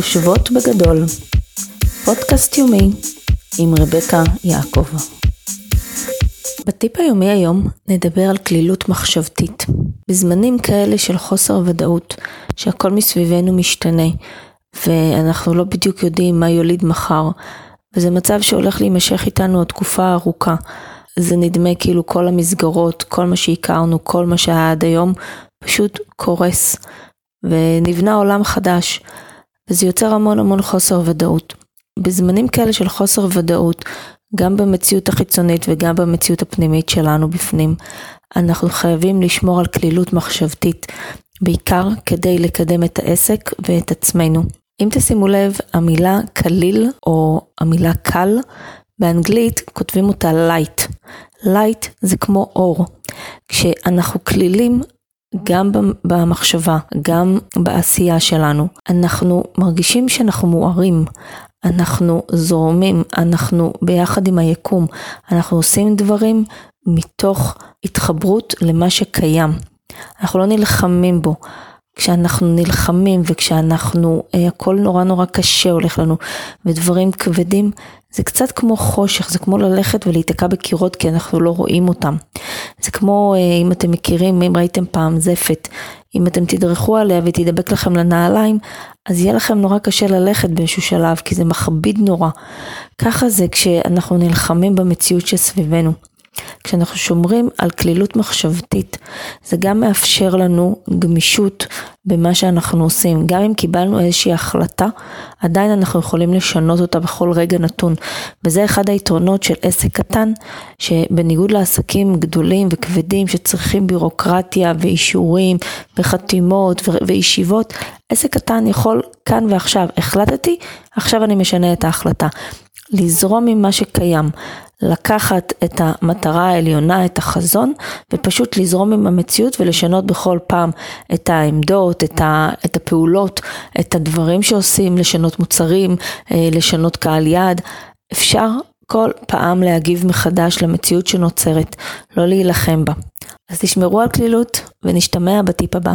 חושבות בגדול, פודקאסט יומי עם רבקה יעקב. בטיפ היומי היום נדבר על כלילות מחשבתית. בזמנים כאלה של חוסר ודאות, שהכל מסביבנו משתנה, ואנחנו לא בדיוק יודעים מה יוליד מחר, וזה מצב שהולך להימשך איתנו עוד תקופה ארוכה. זה נדמה כאילו כל המסגרות, כל מה שהכרנו, כל מה שהיה עד היום, פשוט קורס. ונבנה עולם חדש, וזה יוצר המון המון חוסר ודאות. בזמנים כאלה של חוסר ודאות, גם במציאות החיצונית וגם במציאות הפנימית שלנו בפנים, אנחנו חייבים לשמור על כלילות מחשבתית, בעיקר כדי לקדם את העסק ואת עצמנו. אם תשימו לב, המילה קליל או המילה קל, באנגלית כותבים אותה light. light זה כמו אור. כשאנחנו כלילים, גם במחשבה, גם בעשייה שלנו, אנחנו מרגישים שאנחנו מוארים, אנחנו זורמים, אנחנו ביחד עם היקום, אנחנו עושים דברים מתוך התחברות למה שקיים. אנחנו לא נלחמים בו. כשאנחנו נלחמים וכשאנחנו, אה, הכל נורא נורא קשה הולך לנו ודברים כבדים, זה קצת כמו חושך, זה כמו ללכת ולהיתקע בקירות כי אנחנו לא רואים אותם. זה כמו, אה, אם אתם מכירים, אם ראיתם פעם זפת, אם אתם תדרכו עליה ותדבק לכם לנעליים, אז יהיה לכם נורא קשה ללכת באיזשהו שלב, כי זה מכביד נורא. ככה זה כשאנחנו נלחמים במציאות שסביבנו. כשאנחנו שומרים על כלילות מחשבתית, זה גם מאפשר לנו גמישות במה שאנחנו עושים. גם אם קיבלנו איזושהי החלטה, עדיין אנחנו יכולים לשנות אותה בכל רגע נתון. וזה אחד היתרונות של עסק קטן, שבניגוד לעסקים גדולים וכבדים שצריכים בירוקרטיה ואישורים וחתימות וישיבות, עסק קטן יכול כאן ועכשיו, החלטתי, עכשיו אני משנה את ההחלטה. לזרום עם מה שקיים, לקחת את המטרה העליונה, את החזון, ופשוט לזרום עם המציאות ולשנות בכל פעם את העמדות, את, ה, את הפעולות, את הדברים שעושים, לשנות מוצרים, אה, לשנות קהל יעד. אפשר כל פעם להגיב מחדש למציאות שנוצרת, לא להילחם בה. אז תשמרו על כלילות ונשתמע בטיפ הבא.